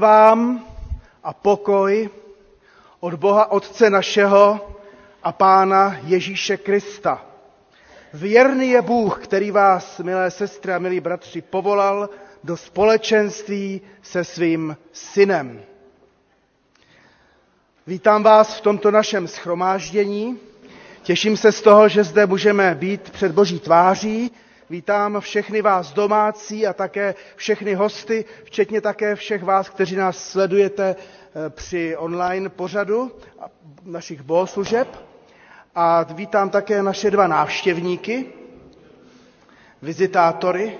Vám a pokoj od Boha Otce našeho a Pána Ježíše Krista. Věrný je Bůh, který vás, milé sestry a milí bratři, povolal do společenství se svým synem. Vítám vás v tomto našem schromáždění. Těším se z toho, že zde můžeme být před Boží tváří. Vítám všechny vás domácí a také všechny hosty, včetně také všech vás, kteří nás sledujete eh, při online pořadu našich bohoslužeb. A vítám také naše dva návštěvníky, vizitátory,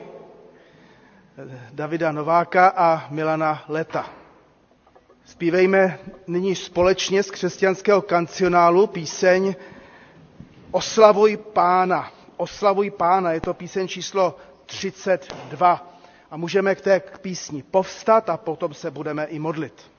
eh, Davida Nováka a Milana Leta. Spívejme nyní společně z křesťanského kancionálu píseň Oslavuj pána. Oslavuj pána, je to píseň číslo 32. A můžeme k té písni povstat a potom se budeme i modlit.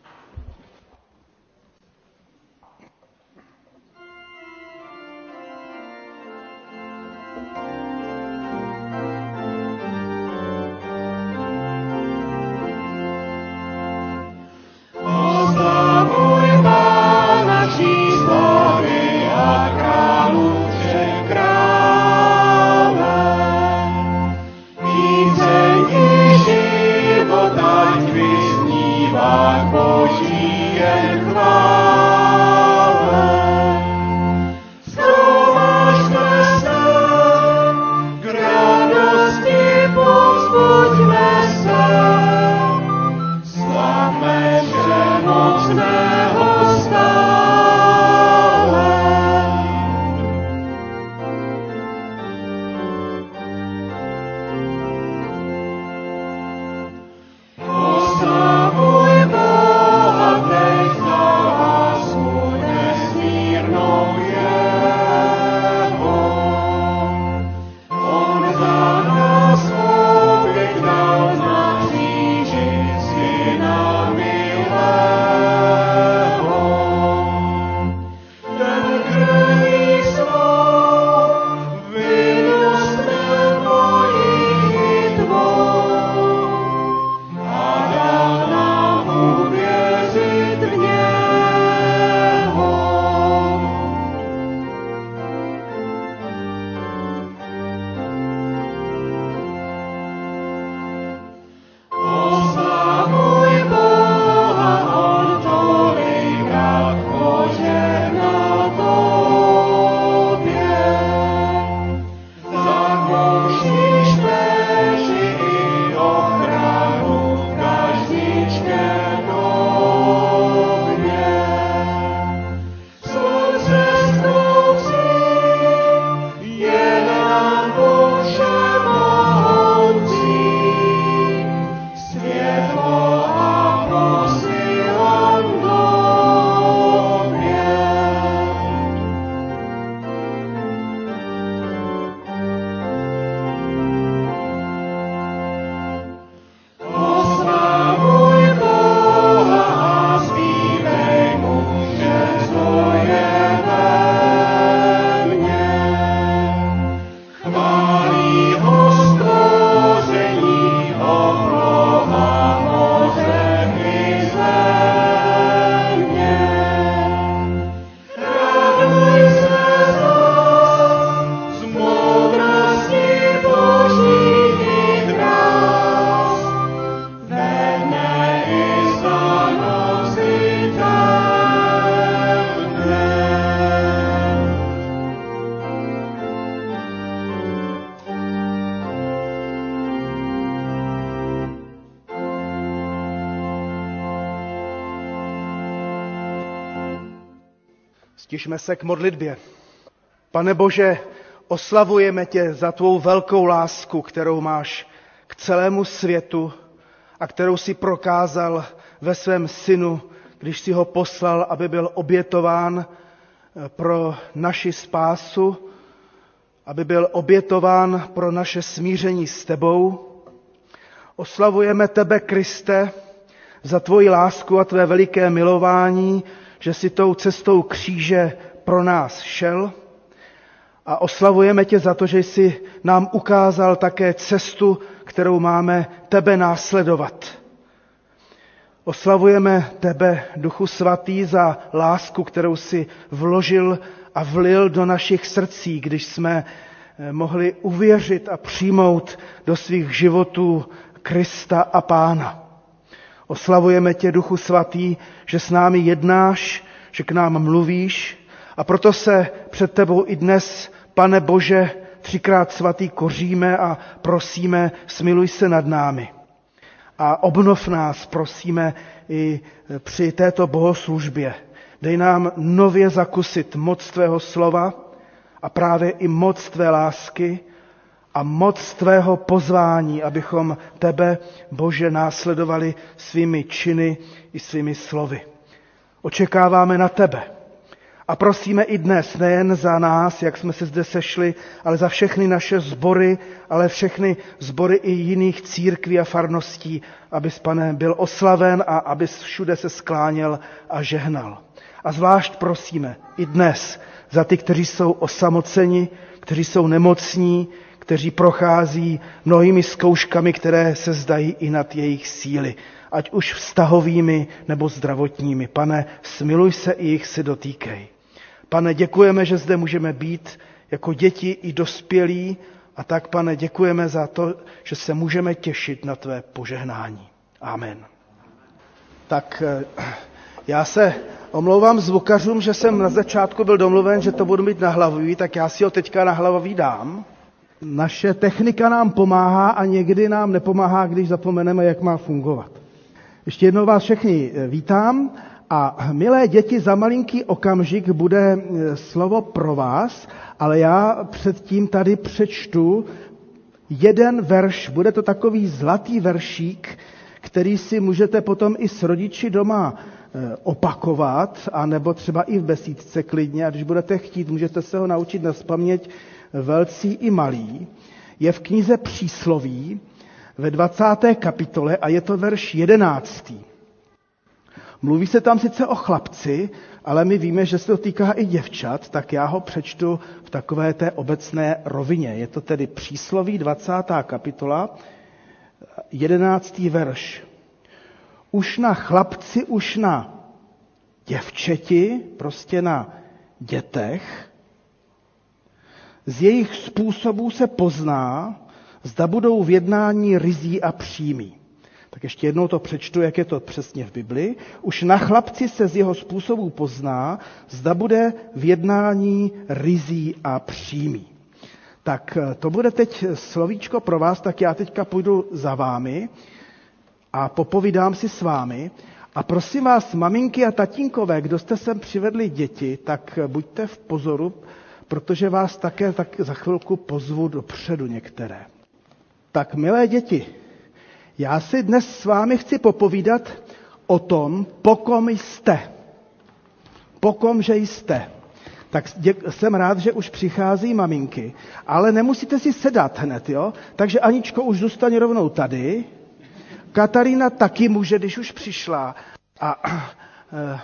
Stižme se k modlitbě. Pane Bože, oslavujeme tě za tvou velkou lásku, kterou máš k celému světu a kterou si prokázal ve svém synu, když si ho poslal, aby byl obětován eh, pro naši spásu, aby byl obětován pro naše smíření s tebou. Oslavujeme tebe, Kriste, za tvoji lásku a tvé veliké milování, že si tou cestou kříže pro nás šel a oslavujeme tě za to, že jsi nám ukázal také cestu, kterou máme tebe následovat. Oslavujeme tebe, Duchu Svatý, za lásku, kterou si vložil a vlil do našich srdcí, když jsme eh, mohli uvěřit a přijmout do svých životů Krista a Pána. Oslavujeme tě, Duchu Svatý, že s námi jednáš, že k nám mluvíš a proto se před tebou i dnes, pane Bože, třikrát svatý koříme a prosíme, smiluj se nad námi. A obnov nás, prosíme, i při této bohoslužbě. Dej nám nově zakusit moc tvého slova a právě i moc tvé lásky a moc tvého pozvání, abychom tebe, Bože, následovali svými činy i svými slovy. Očekáváme na tebe. A prosíme i dnes, nejen za nás, jak jsme se zde sešli, ale za všechny naše sbory, ale všechny sbory i jiných církví a farností, abys, pane, byl oslaven a abys všude se skláněl a žehnal. A zvlášť prosíme i dnes za ty, kteří jsou osamoceni, kteří jsou nemocní, kteří prochází mnohými zkouškami, které se zdají i nad jejich síly, ať už vztahovými nebo zdravotními. Pane, smiluj se i jich si dotýkej. Pane, děkujeme, že zde můžeme být jako děti i dospělí a tak, pane, děkujeme za to, že se můžeme těšit na tvé požehnání. Amen. Tak eh, já se omlouvám zvukařům, že jsem na začátku byl domluven, že to budu mít na hlavový, tak já si ho teďka na hlavový dám. Naše technika nám pomáhá a někdy nám nepomáhá, když zapomeneme, jak má fungovat. Ještě jednou vás všechny eh, vítám a milé děti, za malinký okamžik bude eh, slovo pro vás, ale já předtím tady přečtu jeden verš. Bude to takový zlatý veršík, který si můžete potom i s rodiči doma eh, opakovat, a nebo třeba i v besídce klidně, a když budete chtít, můžete se ho naučit na spaměť velcí i malí. Je v knize Přísloví ve 20. kapitole a je to verš 11. Mluví se tam sice o chlapci, ale my víme, že se to týká i děvčat, tak já ho přečtu v takové té obecné rovině. Je to tedy přísloví 20. kapitola, 11. verš. Už na chlapci, už na děvčeti, prostě na dětech, z jejich způsobů se pozná, zda budou v jednání rizí a přímí. Tak ještě jednou to přečtu, jak je to přesně v Bibli. Už na chlapci se z jeho způsobů pozná, zda bude v jednání rizí a přímý. Tak eh, to bude teď slovíčko pro vás, tak já teďka půjdu za vámi a popovídám si s vámi. A prosím vás, maminky a tatínkové, kdo jste sem přivedli děti, tak buďte v pozoru, protože vás také tak za chvilku pozvu dopředu některé. Tak, milé děti, já si dnes s vámi chci popovídat o tom, po kom jste. Po kom, že jste. Tak jsem rád, že už přichází maminky, ale nemusíte si sedat hned, jo? Takže Aničko už zůstane rovnou tady. Katarína taky může, když už přišla. A e,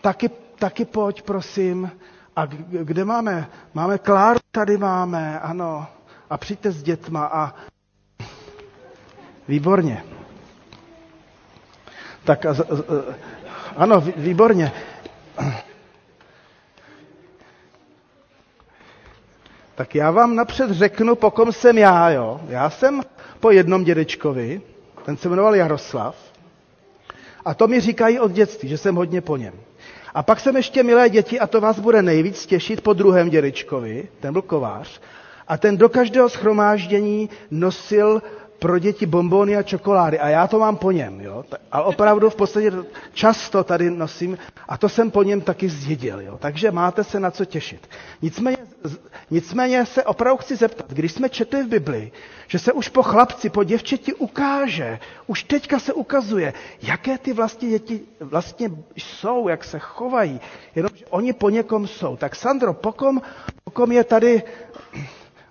taky, taky pojď, prosím. A kde máme? Máme Kláru, tady máme, ano. A přijďte s dětma a Výborně. Tak a, a, ano, výborně. Tak já vám napřed řeknu, po kom jsem já, jo. Já jsem po jednom dědečkovi, ten se jmenoval Jaroslav, a to mi říkají od dětství, že jsem hodně po něm. A pak jsem ještě, milé děti, a to vás bude nejvíc těšit, po druhém dědečkovi, ten byl kovář, a ten do každého schromáždění nosil pro děti bombóny a čokolády a já to mám po něm, jo. Ale opravdu v podstatě často tady nosím a to jsem po něm taky zdědil, jo. Takže máte se na co těšit. Nicméně, nicméně se opravdu chci zeptat, když jsme četli v Bibli, že se už po chlapci, po děvčeti ukáže, už teďka se ukazuje, jaké ty vlastně děti vlastně jsou, jak se chovají, jenomže oni po někom jsou. Tak Sandro, pokom, pokom je tady,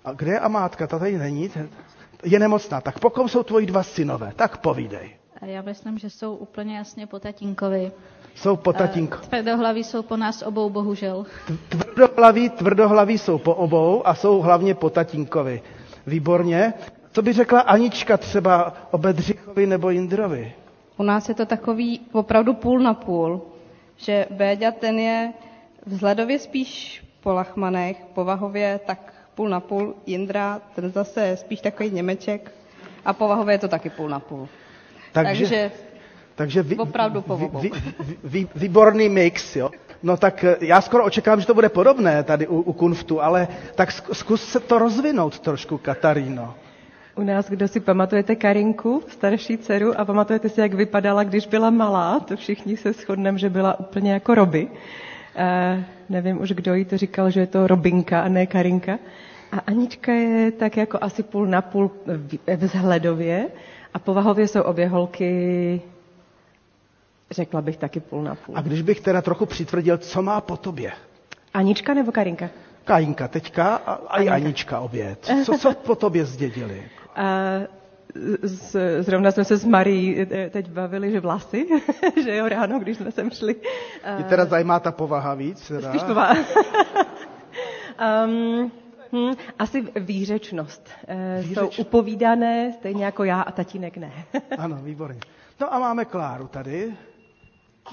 a kde je Amátka, ta tady není, je nemocná, tak pokom jsou tvoji dva synové, tak povídej. Já myslím, že jsou úplně jasně po tatínkovi. Jsou po tatínkovi. Tvrdohlaví jsou po nás obou, bohužel. Tvrdohlaví, tvrdohlaví jsou po obou a jsou hlavně po tatínkovi. Výborně. Co by řekla Anička třeba o Bedřichovi nebo Jindrovi? U nás je to takový opravdu půl na půl, že Béďa ten je vzhledově spíš po Lachmanech, povahově tak půl na půl, Jindra ten zase je spíš takový Němeček a povahově je to taky půl na půl. Takže, Takže takže vy, opravdu po vy, vy, vy, výborný mix, jo. No tak eh, já skoro očekávám, že to bude podobné tady u, u Kunftu, ale tak zkus se to rozvinout trošku, Kataríno. U nás, kdo si pamatujete Karinku, starší dceru, a pamatujete si, jak vypadala, když byla malá, to všichni se shodneme, že byla úplně jako Roby. E, nevím už, kdo jí to říkal, že je to Robinka a ne Karinka. A Anička je tak jako asi půl na půl vzhledově a povahově jsou obě holky Řekla bych taky půl na půl. A když bych teda trochu přitvrdil, co má po tobě? Anička nebo Karinka? Kajinka teďka a, a i Anička obě. Co, co po tobě zdědili? A, z, zrovna jsme se s Marí e, teď bavili, že vlasy, že jo, ráno, když jsme sem šli. Mě teda zajímá ta povaha víc. Teda. Spíš povaha. um, Hmm, asi výřečnost. E, Výřeč... Jsou upovídané, stejně jako já a tatínek ne. ano, výborně. No a máme Kláru tady.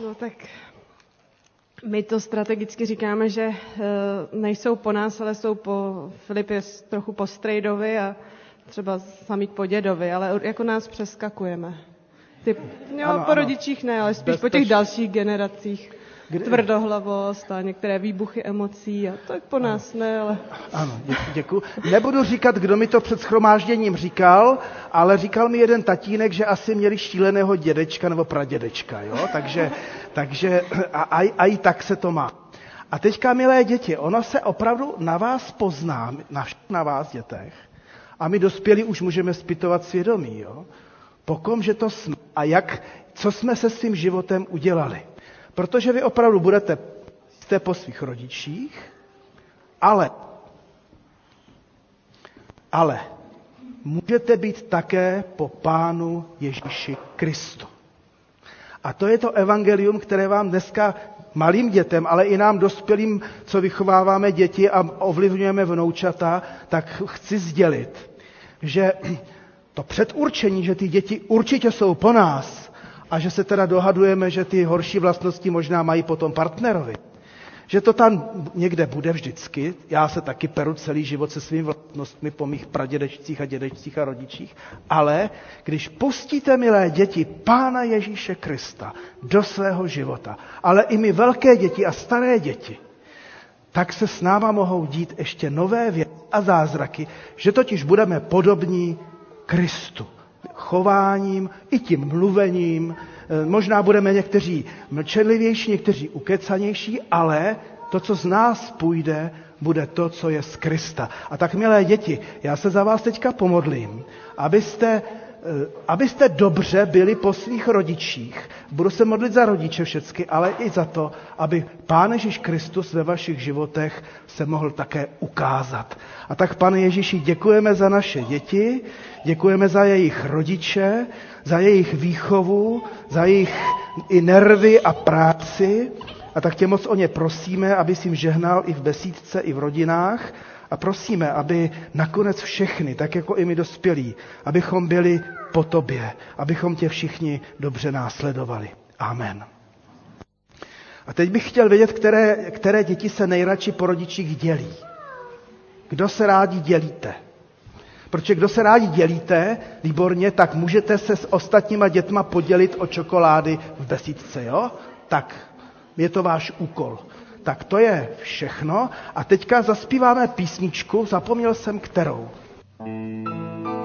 No tak my to strategicky říkáme, že uh, nejsou po nás, ale jsou po Filipě trochu po Strejdovi a třeba sami po dědovi, ale jako nás přeskakujeme. Ty, jo, ano, po ano. rodičích ne, ale spíš Bez po těch dalších generacích. Kde... Tvrdohlavost a některé výbuchy emocí a to je po nás ano. ne, ale... Ano, děkuji. Nebudu říkat, kdo mi to před schromážděním říkal, ale říkal mi jeden tatínek, že asi měli šíleného dědečka nebo pradědečka, jo? Takže, takže a, a, a i tak se to má. A teďka, milé děti, ono se opravdu na vás pozná, na, na vás dětech, a my dospělí už můžeme zpytovat svědomí, jo? Pokom, že to jsme a jak, co jsme se svým životem udělali. Protože vy opravdu budete jste po svých rodičích, ale, ale můžete být také po Pánu Ježíši Kristu. A to je to evangelium, které vám dneska malým dětem, ale i nám dospělým, co vychováváme děti a ovlivňujeme vnoučata, tak chci sdělit, že to předurčení, že ty děti určitě jsou po nás a že se teda dohadujeme, že ty horší vlastnosti možná mají potom partnerovi, že to tam někde bude vždycky. Já se taky peru celý život se svými vlastnostmi po mých pradědečcích a dědečcích a rodičích. Ale když pustíte, milé děti, Pána Ježíše Krista do svého života, ale i my velké děti a staré děti, tak se s náma mohou dít ještě nové věci a zázraky, že totiž budeme podobní Kristu. Chováním i tím mluvením, Eh, možná budeme někteří mlčenlivější, někteří ukecanější, ale to, co z nás půjde, bude to, co je z Krista. A tak, milé děti, já se za vás teďka pomodlím, abyste, abyste dobře byli po svých rodičích. Budu se modlit za rodiče všecky, ale i za to, aby Pán Ježíš Kristus ve vašich životech se mohl také ukázat. A tak, pane Ježíši, děkujeme za naše děti, děkujeme za jejich rodiče, za jejich výchovu, za jejich i nervy a práci. A tak tě moc o ně prosíme, aby jim žehnal i v besídce, i v rodinách. A prosíme, aby nakonec všechny, tak jako i my dospělí, abychom byli po tobě, abychom tě všichni dobře následovali. Amen. A teď bych chtěl vědět, které, které děti se nejradši po rodičích dělí. Kdo se rádi dělíte? Protože kdo se rádi dělíte, výborně, tak můžete se s ostatníma dětma podělit o čokolády v besídce, jo? Tak je to váš úkol. Tak to je všechno. A teďka zaspíváme písničku, zapomněl jsem kterou. Můj nešli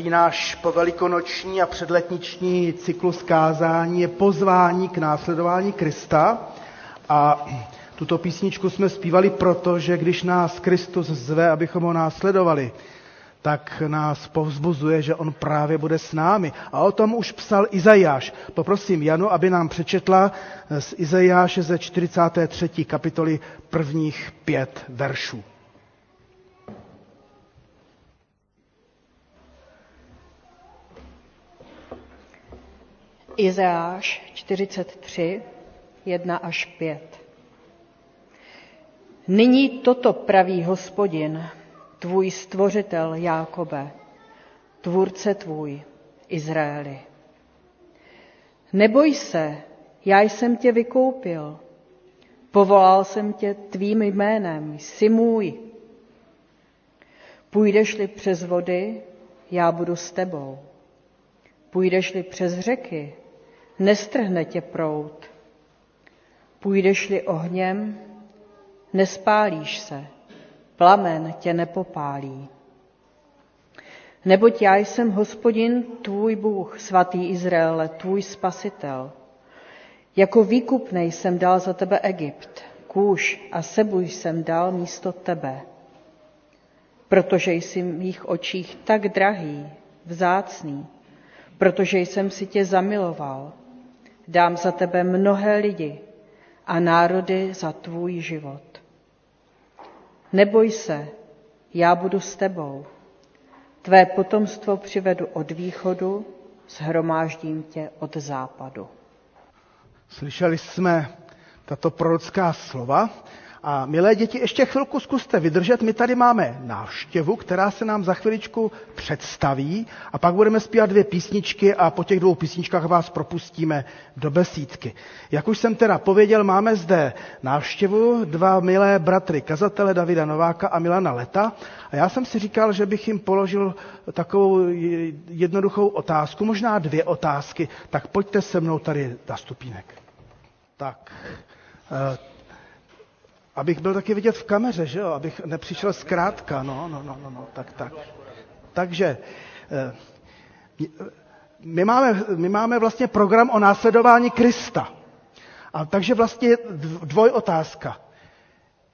Celý náš povelikonoční a předletniční cyklus kázání je pozvání k následování Krista. A tuto písničku jsme zpívali proto, že když nás Kristus zve, abychom ho následovali, tak nás povzbuzuje, že on právě bude s námi. A o tom už psal Izajáš. Poprosím Janu, aby nám přečetla z Izajáše ze 43. kapitoly prvních pět veršů. Izajáš 43, 1 až 5. Nyní toto praví hospodin, tvůj stvořitel Jákobe, tvůrce tvůj, Izraeli. Neboj se, já jsem tě vykoupil, povolal jsem tě tvým jménem, jsi můj. Půjdeš-li přes vody, já budu s tebou. Půjdeš-li přes řeky, nestrhne tě prout. Půjdeš-li ohněm, nespálíš se, plamen tě nepopálí. Neboť já jsem hospodin, tvůj Bůh, svatý Izraele, tvůj spasitel. Jako výkupnej jsem dal za tebe Egypt, kůž a sebuj jsem dal místo tebe. Protože jsi v mých očích tak drahý, vzácný, protože jsem si tě zamiloval, dám za tebe mnohé lidi a národy za tvůj život. Neboj se, já budu s tebou. Tvé potomstvo přivedu od východu, shromáždím tě od západu. Slyšeli jsme tato prorocká slova a milé děti, ještě chvilku zkuste vydržet. My tady máme návštěvu, která se nám za chviličku představí a pak budeme zpívat dvě písničky a po těch dvou písničkách vás propustíme do besídky. Jak už jsem teda pověděl, máme zde návštěvu dva milé bratry kazatele Davida Nováka a Milana Leta a já jsem si říkal, že bych jim položil takovou jednoduchou otázku, možná dvě otázky, tak pojďte se mnou tady na stupínek. Tak, eh, abych byl taky vidět v kameře, že jo? Abych nepřišel zkrátka, no, no, no, no, no, tak, tak. Takže eh, my máme, my máme vlastně program o následování Krista. A takže vlastně dvoj otázka.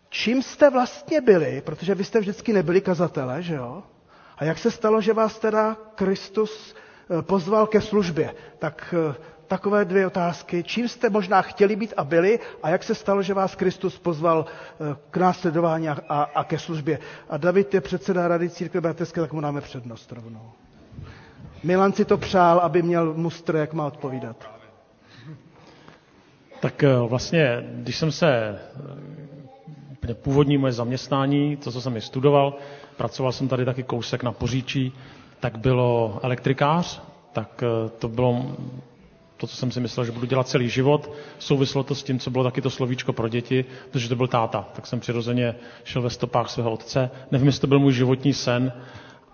Čím jste vlastně byli, protože vy jste vždycky nebyli kazatele, že jo? A jak se stalo, že vás teda Kristus eh, pozval ke službě? Tak eh, takové dvě otázky. Čím jste možná chtěli být a byli a jak se stalo, že vás Kristus pozval eh, k následování a, a, a ke službě. A David je předseda Rady církve bratrské, tak mu dáme přednost rovnou. Milan si to přál, aby měl mustr, jak má odpovídat. Tak eh, vlastně, když jsem se eh, původní moje zaměstnání, to, co jsem i studoval, pracoval jsem tady taky kousek na Poříčí, tak bylo elektrikář, tak to bylo to, co jsem si myslel, že budu dělat celý život. Souvislo to s tím, co bylo taky to slovíčko pro děti, protože to byl táta. Tak jsem přirozeně šel ve stopách svého otce. Nevím, jestli to byl můj životní sen,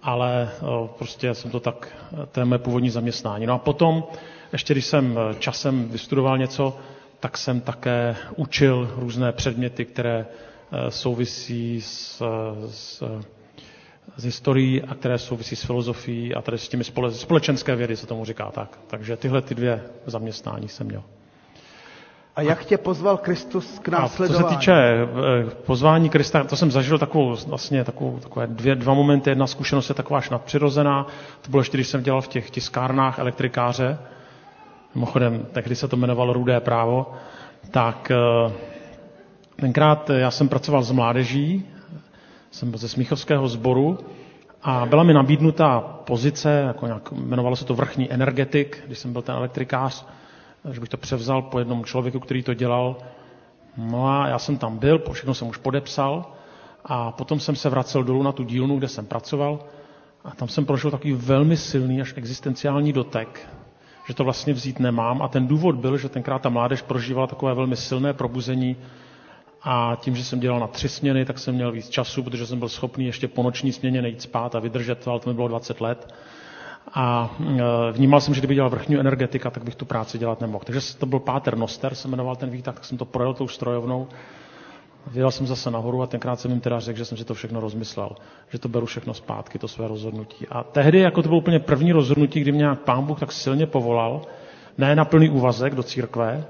ale prostě jsem to tak, to je moje původní zaměstnání. No a potom, ještě když jsem e, časem vystudoval něco, tak jsem také učil různé předměty, které e, souvisí s, s z historií a které souvisí s filozofií a tady s těmi spole, společenské vědy se tomu říká tak. Takže tyhle ty dvě zaměstnání jsem měl. A jak tě pozval Kristus k následování? A co se týče eh, pozvání Krista, to jsem zažil takovou, vlastně takovou, takové dvě, dva momenty. Jedna zkušenost je taková až nadpřirozená. To bylo ještě, když jsem dělal v těch tiskárnách elektrikáře. Mimochodem, tehdy se to jmenovalo Rudé právo. Tak eh, tenkrát já jsem pracoval s mládeží jsem ze Smíchovského sboru a byla mi nabídnuta pozice, jako nějak, jmenovalo se to vrchní energetik, když jsem byl ten elektrikář, že bych to převzal po jednom člověku, který to dělal. No a já jsem tam byl, všechno jsem už podepsal a potom jsem se vracel dolů na tu dílnu, kde jsem pracoval a tam jsem prošel takový velmi silný až existenciální dotek, že to vlastně vzít nemám a ten důvod byl, že tenkrát ta mládež prožívala takové velmi silné probuzení a tím, že jsem dělal na tři směny, tak jsem měl víc času, protože jsem byl schopný ještě po noční směně nejít spát a vydržet to, ale to mi bylo 20 let. A e, vnímal jsem, že kdyby dělal vrchní energetika, tak bych tu práci dělat nemohl. Takže to byl Páter Noster, se jmenoval ten výtah, tak jsem to projel tou strojovnou. Vyjel jsem zase nahoru a tenkrát jsem jim teda řekl, že jsem si to všechno rozmyslel, že to beru všechno zpátky, to své rozhodnutí. A tehdy, jako to bylo úplně první rozhodnutí, kdy mě nějak pán Bůh tak silně povolal, ne na plný úvazek do církve,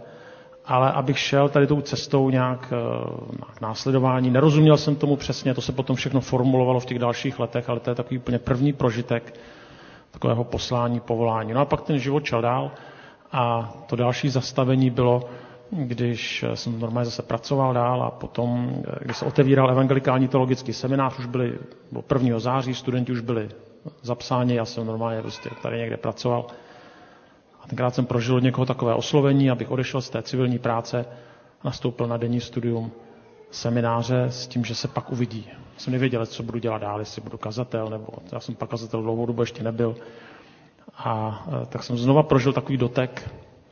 ale abych šel tady tou cestou nějak, eh, nějak následování. Nerozuměl jsem tomu přesně, to se potom všechno formulovalo v těch dalších letech, ale to je takový úplně první prožitek takového poslání, povolání. No a pak ten život šel dál a to další zastavení bylo, když jsem normálně zase pracoval dál a potom, když se otevíral evangelikální teologický seminář, už byli, bylo 1. září, studenti už byli zapsáni, já jsem normálně prostě tady někde pracoval. A tenkrát jsem prožil od někoho takové oslovení, abych odešel z té civilní práce, nastoupil na denní studium semináře s tím, že se pak uvidí. Jsem nevěděl, co budu dělat dál, jestli budu kazatel, nebo já jsem pak kazatel dlouhou dobu ještě nebyl. A e, tak jsem znova prožil takový dotek,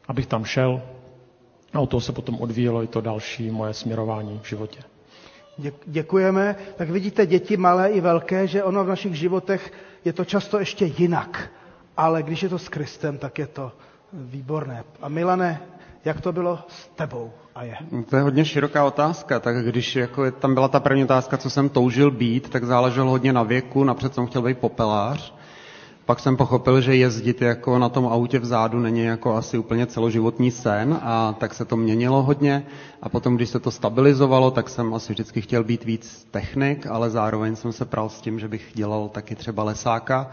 abych tam šel, a od toho se potom odvíjelo i to další moje směrování v životě. Děkujeme. Tak vidíte, děti malé i velké, že ono v našich životech je to často ještě jinak. Ale když je to s Kristem, tak je to výborné. A Milane, jak to bylo s tebou a je? To je hodně široká otázka. Tak když jako tam byla ta první otázka, co jsem toužil být, tak záleželo hodně na věku. Napřed jsem chtěl být popelář. Pak jsem pochopil, že jezdit jako na tom autě vzadu není jako asi úplně celoživotní sen a tak se to měnilo hodně. A potom, když se to stabilizovalo, tak jsem asi vždycky chtěl být víc technik, ale zároveň jsem se pral s tím, že bych dělal taky třeba lesáka,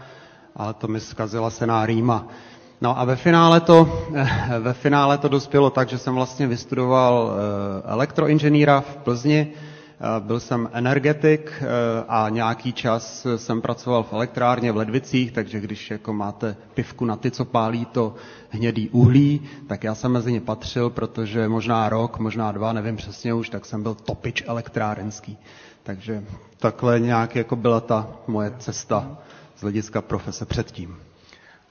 ale to mi zkazila sená rýma. No a ve finále, to, ve finále to dospělo tak, že jsem vlastně vystudoval eh, elektroinženýra v Plzni, Eh, byl jsem energetik eh, a nějaký čas jsem pracoval v elektrárně v Ledvicích, takže když jako máte pivku na ty, co pálí to hnědý uhlí, tak já jsem mezi ně patřil, protože možná rok, možná dva, nevím přesně už, tak jsem byl topič elektrárenský. Takže takhle nějak jako byla ta moje cesta z hlediska profese předtím.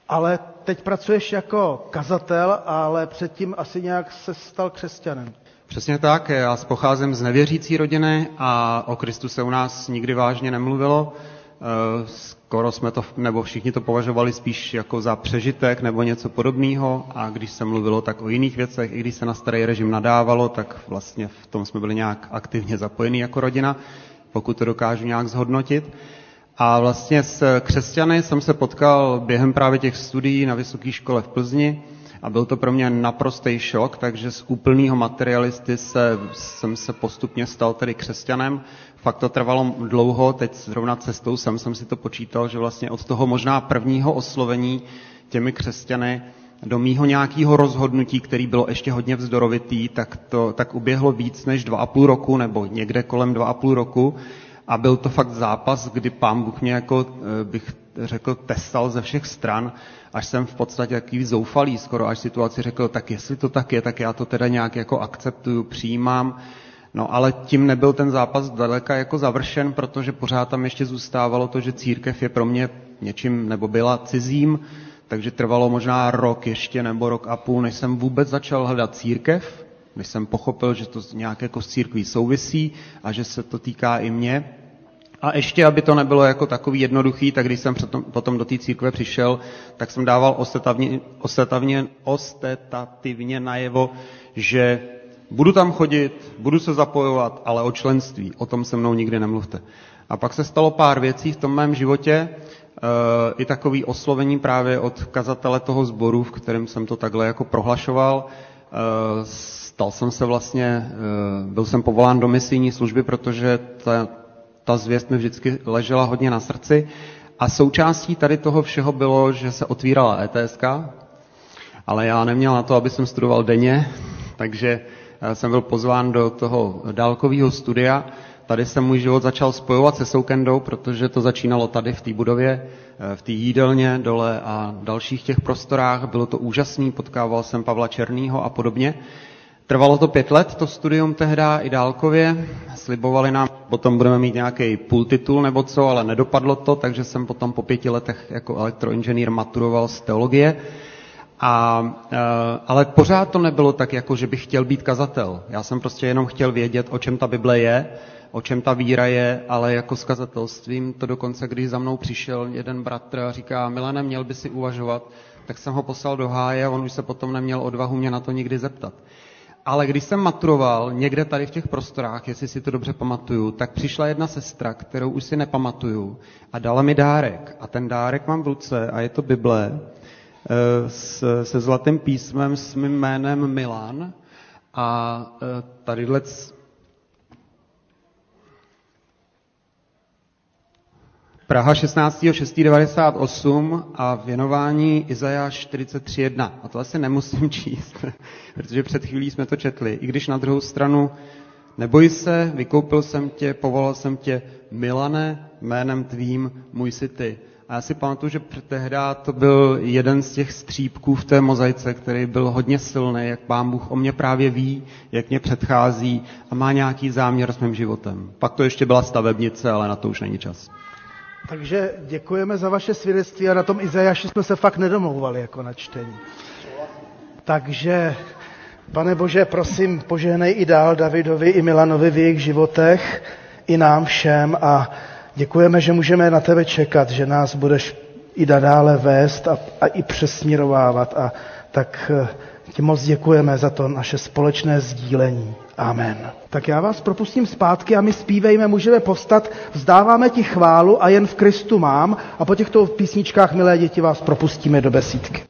Ale teď pracuješ jako kazatel, ale předtím asi nějak se stal křesťanem. Přesně tak, já pocházím z nevěřící rodiny a o Kristu se u nás nikdy vážně nemluvilo. Eh, skoro jsme to, nebo všichni to považovali spíš jako za přežitek nebo něco podobného a když se mluvilo tak o jiných věcech, i když se na starý režim nadávalo, tak vlastně v tom jsme byli nějak aktivně zapojení jako rodina, pokud to dokážu nějak zhodnotit. A vlastně s křesťany jsem se potkal během právě těch studií na vysoké škole v Plzni, a byl to pro mě naprostý šok, takže z úplného materialisty se, jsem se postupně stal tedy křesťanem. Fakt to trvalo dlouho, teď zrovna cestou jsem, jsem si to počítal, že vlastně od toho možná prvního oslovení těmi křesťany do mýho nějakého rozhodnutí, který bylo ještě hodně vzdorovitý, tak, to, tak uběhlo víc než dva a půl roku, nebo někde kolem dva a půl roku. A byl to fakt zápas, kdy pán Bůh mě jako, eh, bych řekl, testal ze všech stran až jsem v podstatě jaký zoufalý skoro, až situaci řekl, tak jestli to tak je, tak já to teda nějak jako akceptuju, přijímám. No ale tím nebyl ten zápas daleka jako završen, protože pořád tam ještě zůstávalo to, že církev je pro mě něčím, nebo byla cizím, takže trvalo možná rok ještě nebo rok a půl, než jsem vůbec začal hledat církev, než jsem pochopil, že to nějak jako s církví souvisí a že se to týká i mě. A ještě, aby to nebylo jako takový jednoduchý, tak když jsem potom do té církve přišel, tak jsem dával ostetavně, ostetavně, ostetativně najevo, že budu tam chodit, budu se zapojovat, ale o členství, o tom se mnou nikdy nemluvte. A pak se stalo pár věcí v tom mém životě, e, i takový oslovení právě od kazatele toho sboru, v kterém jsem to takhle jako prohlašoval. Stal jsem se vlastně, e, byl jsem povolán do misijní služby, protože ta, ta zvěst mi vždycky ležela hodně na srdci. A součástí tady toho všeho bylo, že se otvírala ETSK, ale já neměl na to, aby jsem studoval denně, takže eh, jsem byl pozván do toho dálkového studia. Tady jsem můj život začal spojovat se Soukendou, protože to začínalo tady v té budově, eh, v té jídelně dole a dalších těch prostorách. Bylo to úžasný, potkával jsem Pavla Černýho a podobně. Trvalo to pět let, to studium tehda i dálkově. Slibovali nám, potom budeme mít nějaký půl titul nebo co, ale nedopadlo to, takže jsem potom po pěti letech jako elektroinženýr maturoval z teologie. A, e, ale pořád to nebylo tak, jako že bych chtěl být kazatel. Já jsem prostě jenom chtěl vědět, o čem ta Bible je, o čem ta víra je, ale jako s kazatelstvím to dokonce, když za mnou přišel jeden bratr a říká, Milane, měl by si uvažovat, tak jsem ho poslal do háje a on už se potom neměl odvahu mě na to nikdy zeptat. Ale když jsem maturoval někde tady v těch prostorách, jestli si to dobře pamatuju, tak přišla jedna sestra, kterou už si nepamatuju a dala mi dárek. A ten dárek mám v ruce a je to Bible eh, se zlatým písmem s mým jménem Milan. A eh, tadyhle Praha 16.6.98 a věnování Izajáš 43.1. A to asi nemusím číst, protože před chvílí jsme to četli. I když na druhou stranu neboj se, vykoupil jsem tě, povolal jsem tě, Milane, jménem tvým, můj si ty. A já si pamatuju, že tehdy to byl jeden z těch střípků v té mozaice, který byl hodně silný, jak pán Bůh o mě právě ví, jak mě předchází a má nějaký záměr s mým životem. Pak to ještě byla stavebnice, ale na to už není čas. Takže děkujeme za vaše svědectví a na tom Izajaši jsme se fakt nedomlouvali jako na čtení. Takže, pane Bože, prosím, požehnej i dál Davidovi i Milanovi v jejich životech, i nám všem a děkujeme, že můžeme na tebe čekat, že nás budeš i nadále vést a, a i přesměrovávat a tak eh, ti moc děkujeme za to naše společné sdílení. Amen. Tak já vás propustím zpátky a my zpívejme, můžeme povstat, vzdáváme ti chválu a jen v Kristu mám a po těchto písničkách, milé děti, vás propustíme do besídky.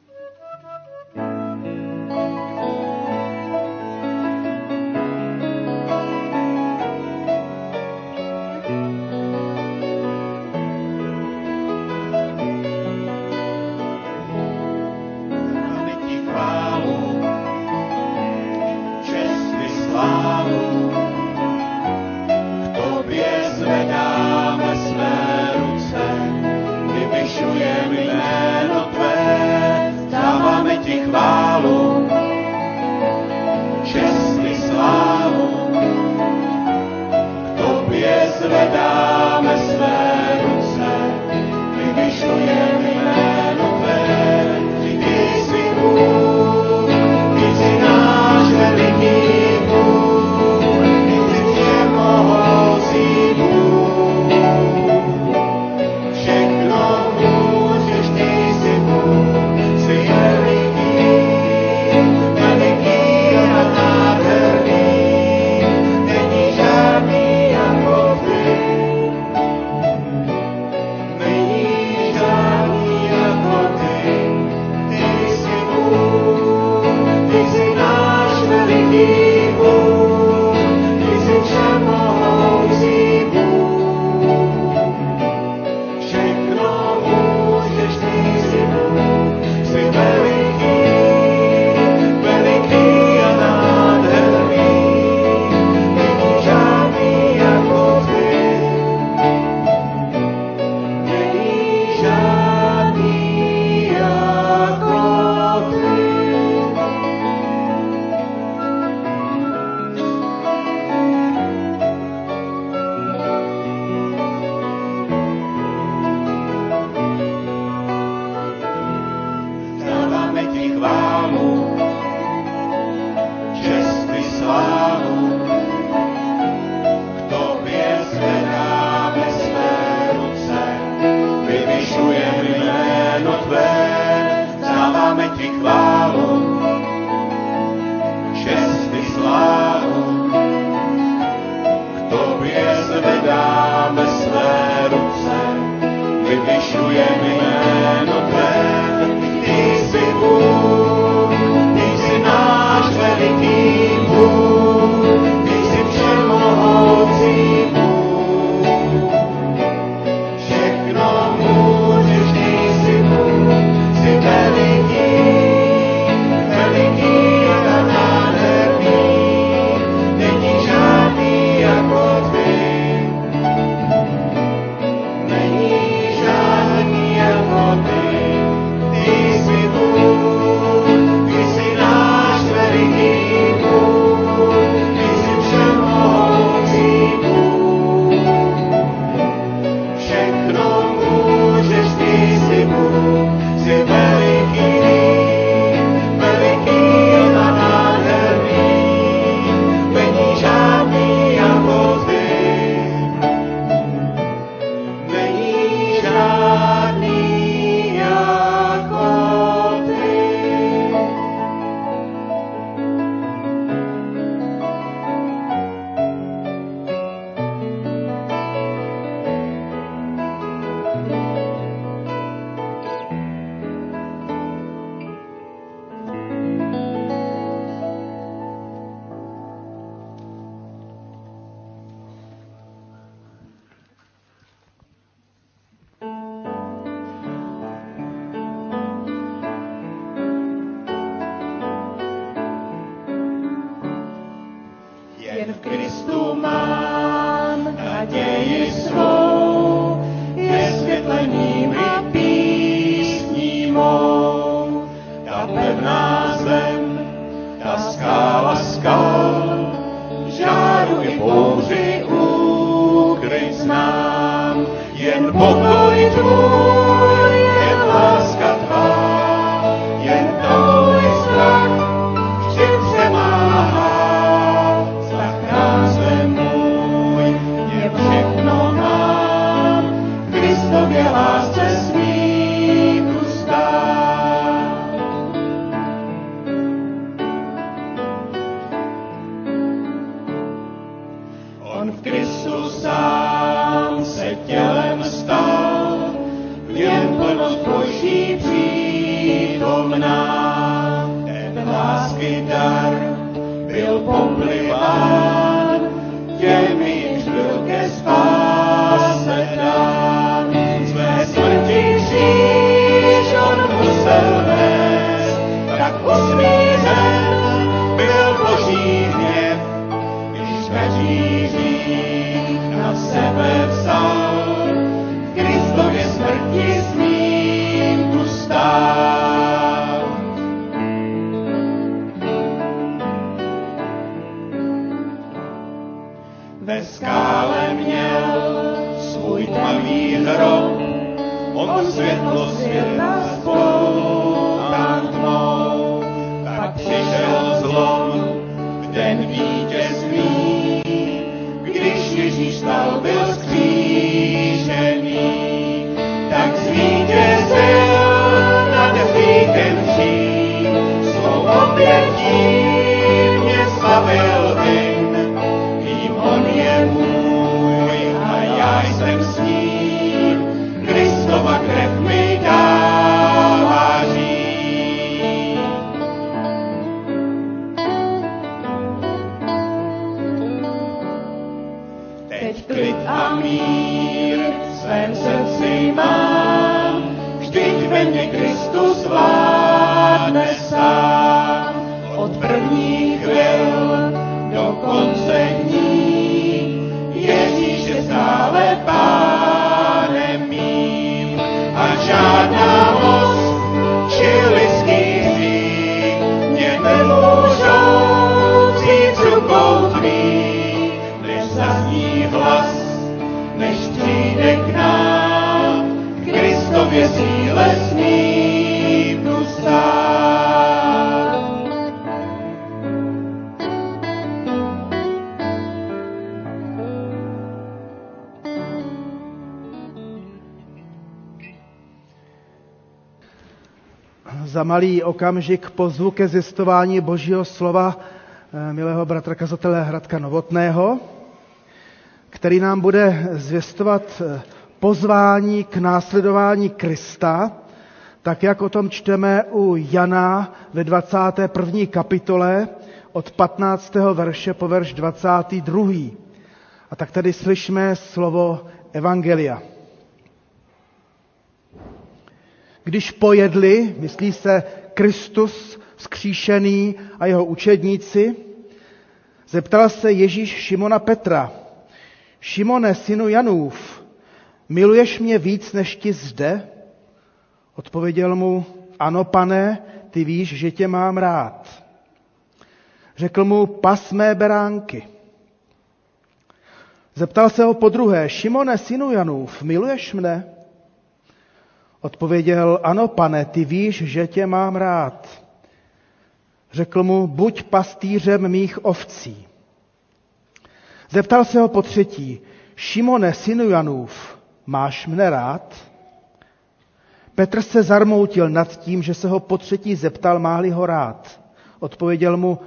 Byl popliván, těmi byl ke spáse dán. Své smrti kříž on musel nést, tak usmířen byl boží hněv, když každý hřích na sebe vzal, on světlo světa spoután tmou, tak přišel zlom v den vítězství, když Ježíš stal byl skříšený, tak zvítězil nad hříchem vším, svou obětí mě slavil malý okamžik pozvu ke zjistování božího slova eh, milého bratra kazatele Hradka Novotného, který nám bude zvěstovat eh, pozvání k následování Krista, tak jak o tom čteme u Jana ve 21. kapitole od 15. verše po verš 22. A tak tady slyšme slovo Evangelia. Když pojedli, myslí se Kristus vzkříšený a jeho učedníci, zeptal se Ježíš Šimona Petra, Šimone, synu Janův, miluješ mě víc než ti zde? Odpověděl mu, ano, pane, ty víš, že tě mám rád. Řekl mu, pas mé beránky. Zeptal se ho po druhé, Šimone, synu Janův, miluješ mne? Odpověděl, ano, pane, ty víš, že tě mám rád. Řekl mu, buď pastýřem mých ovcí. Zeptal se ho po třetí, Šimone, synu Janův, máš mne rád? Petr se zarmoutil nad tím, že se ho po třetí zeptal, má-li ho rád. Odpověděl mu,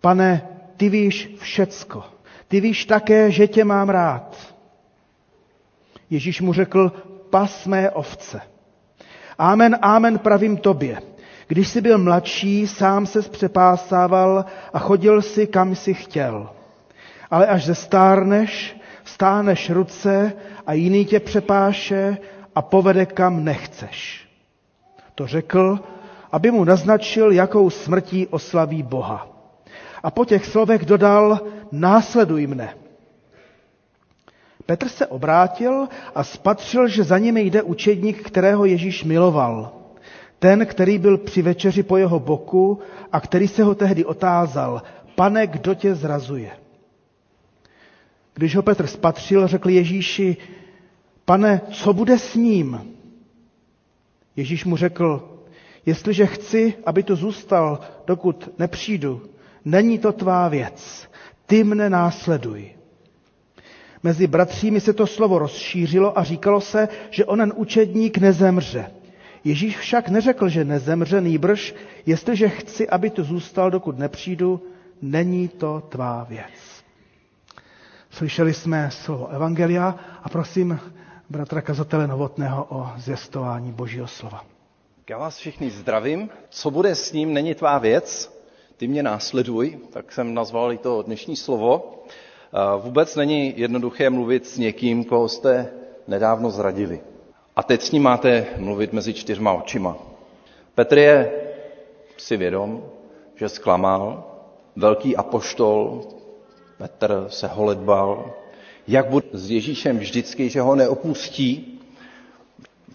pane, ty víš všecko. Ty víš také, že tě mám rád. Ježíš mu řekl, pas mé ovce. Amen, amen, pravím tobě. Když jsi byl mladší, sám se přepásával a chodil si, kam si chtěl. Ale až zestárneš, stáneš ruce a jiný tě přepáše a povede kam nechceš. To řekl, aby mu naznačil, jakou smrtí oslaví Boha. A po těch slovech dodal, následuj mne. Petr se obrátil a spatřil, že za nimi jde učedník, kterého Ježíš miloval. Ten, který byl při večeři po jeho boku a který se ho tehdy otázal, pane, kdo tě zrazuje? Když ho Petr spatřil, řekl Ježíši, pane, co bude s ním? Ježíš mu řekl, jestliže chci, aby tu zůstal, dokud nepřijdu, není to tvá věc, ty mne následuj. Mezi bratřími se to slovo rozšířilo a říkalo se, že onen učedník nezemře. Ježíš však neřekl, že nezemře, nýbrž, jestliže chci, aby tu zůstal, dokud nepřijdu, není to tvá věc. Slyšeli jsme slovo Evangelia a prosím bratra kazatele Novotného o zjistování Božího slova. Já vás všichni zdravím. Co bude s ním, není tvá věc. Ty mě následuj, tak jsem nazval i to dnešní slovo. Vůbec není jednoduché mluvit s někým, koho jste nedávno zradili. A teď s ním máte mluvit mezi čtyřma očima. Petr je si vědom, že zklamal, velký apoštol, Petr se holedbal, jak bude s Ježíšem vždycky, že ho neopustí,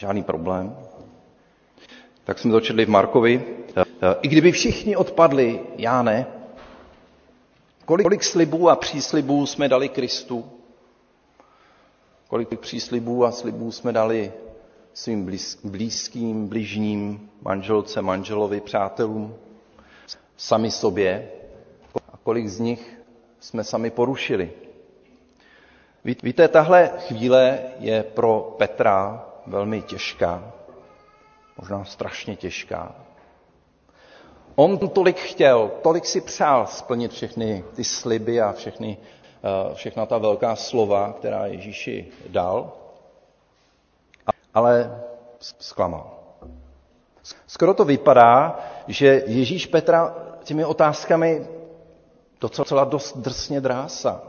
žádný problém. Tak jsme to četli v Markovi. I kdyby všichni odpadli, já ne. Kolik, slibů a příslibů jsme dali Kristu? Kolik příslibů a slibů jsme dali svým blízkým, bližním, manželce, manželovi, přátelům, sami sobě? A kolik z nich jsme sami porušili? Víte, tahle chvíle je pro Petra velmi těžká, možná strašně těžká. On tolik chtěl, tolik si přál splnit všechny ty sliby a všechny, eh, všechna ta velká slova, která Ježíši dal, ale zklamal. Skoro to vypadá, že Ježíš Petra těmi otázkami docela dost drsně drásá.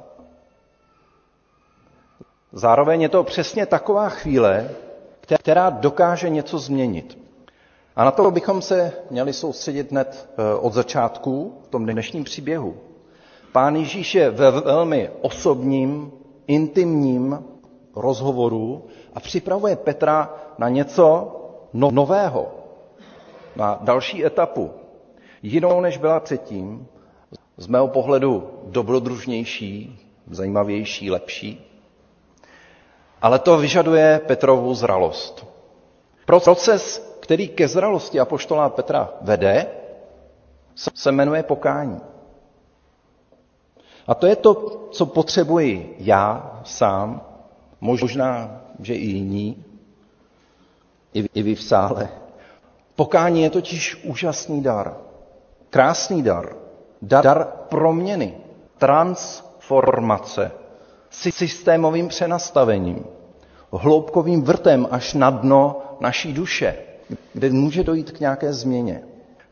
Zároveň je to přesně taková chvíle, která dokáže něco změnit. A na to bychom se měli soustředit hned eh, od začátku v tom dnešním příběhu. Pán Ježíš je ve velmi osobním, intimním rozhovoru a připravuje Petra na něco no-, nového, na další etapu, jinou než byla předtím, z mého pohledu dobrodružnější, zajímavější, lepší. Ale to vyžaduje Petrovu zralost. Proces který ke zralosti apoštola Petra vede, se jmenuje pokání. A to je to, co potřebuji já sám, možná, že i jiní, i vy v sále. Pokání je totiž úžasný dar, krásný dar, dar proměny, transformace, systémovým přenastavením, hloubkovým vrtem až na dno naší duše kde může dojít k nějaké změně.